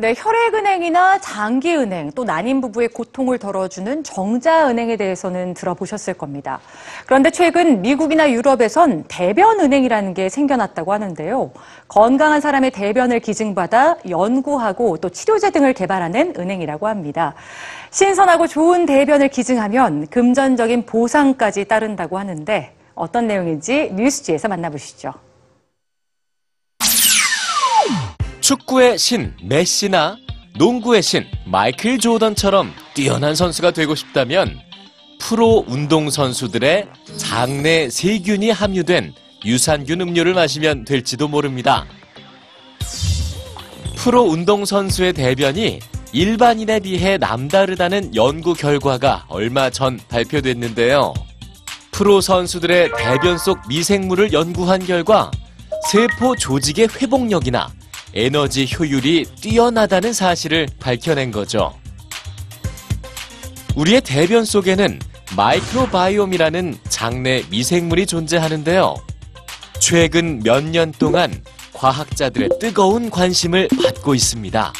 네, 혈액은행이나 장기은행, 또 난임 부부의 고통을 덜어주는 정자은행에 대해서는 들어보셨을 겁니다. 그런데 최근 미국이나 유럽에선 대변은행이라는 게 생겨났다고 하는데요. 건강한 사람의 대변을 기증받아 연구하고 또 치료제 등을 개발하는 은행이라고 합니다. 신선하고 좋은 대변을 기증하면 금전적인 보상까지 따른다고 하는데 어떤 내용인지 뉴스지에서 만나보시죠. 축구의 신 메시나 농구의 신 마이클 조던처럼 뛰어난 선수가 되고 싶다면 프로 운동 선수들의 장내 세균이 함유된 유산균 음료를 마시면 될지도 모릅니다. 프로 운동 선수의 대변이 일반인에 비해 남다르다는 연구 결과가 얼마 전 발표됐는데요. 프로 선수들의 대변 속 미생물을 연구한 결과 세포 조직의 회복력이나 에너지 효율이 뛰어나다는 사실을 밝혀낸 거죠. 우리의 대변 속에는 microbiome이라는 장내 미생물이 존재하는데요. 최근 몇 년 동안 과학자들의 뜨거운 관심을 받고 있습니다.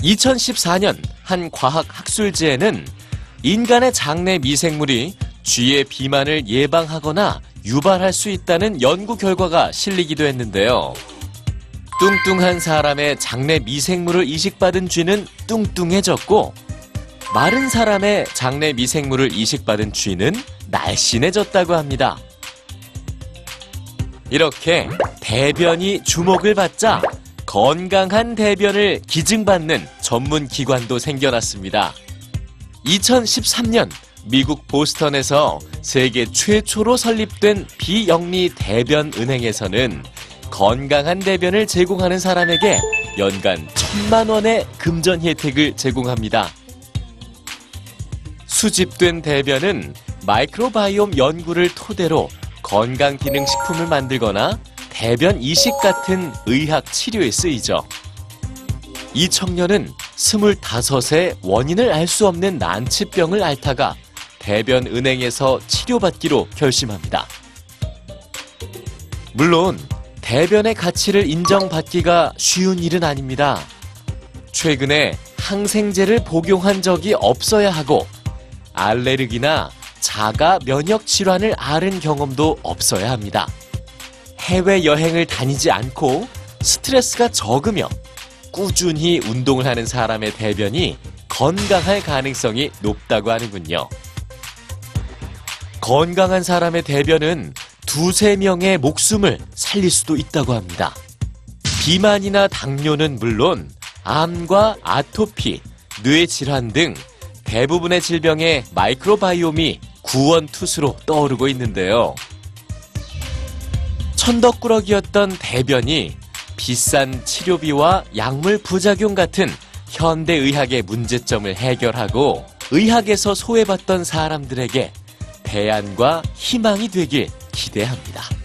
2014년 한 과학 학술지에는 인간의 장내 미생물이 쥐의 비만을 예방하거나 유발할 수 있다는 연구 결과가 실리기도 했는데요. 뚱뚱한 사람의 장내 미생물을 이식받은 쥐는 뚱뚱해졌고 마른 사람의 장내 미생물을 이식받은 쥐는 날씬해졌다고 합니다. 이렇게 대변이 주목을 받자 건강한 대변을 기증받는 전문 기관도 생겨났습니다. 2013년 미국 보스턴에서 세계 최초로 설립된 비영리 대변 은행에서는 건강한 대변을 제공하는 사람에게 연간 천만 원의 금전 혜택을 제공합니다. 수집된 대변은 마이크로바이옴 연구를 토대로 건강기능식품을 만들거나 대변 이식 같은 의학 치료에 쓰이죠. 이 청년은 25세 원인을 알 수 없는 난치병을 앓다가 대변 은행에서 치료받기로 결심합니다. 물론 대변의 가치를 인정받기가 쉬운 일은 아닙니다. 최근에 항생제를 복용한 적이 없어야 하고 알레르기나 자가 면역 질환을 앓은 경험도 없어야 합니다. 해외 여행을 다니지 않고 스트레스가 적으며 꾸준히 운동을 하는 사람의 대변이 건강할 가능성이 높다고 하는군요. 건강한 사람의 대변은 두세 명의 목숨을 살릴 수도 있다고 합니다. 비만이나 당뇨는 물론 암과 아토피, 뇌 질환 등 대부분의 질병의 microbiome이 구원 투수로 떠오르고 있는데요. 천덕꾸러기였던 대변이 비싼 치료비와 약물 부작용 같은 현대의학의 문제점을 해결하고 의학에서 소외받던 사람들에게 대안과 희망이 되길 기대합니다.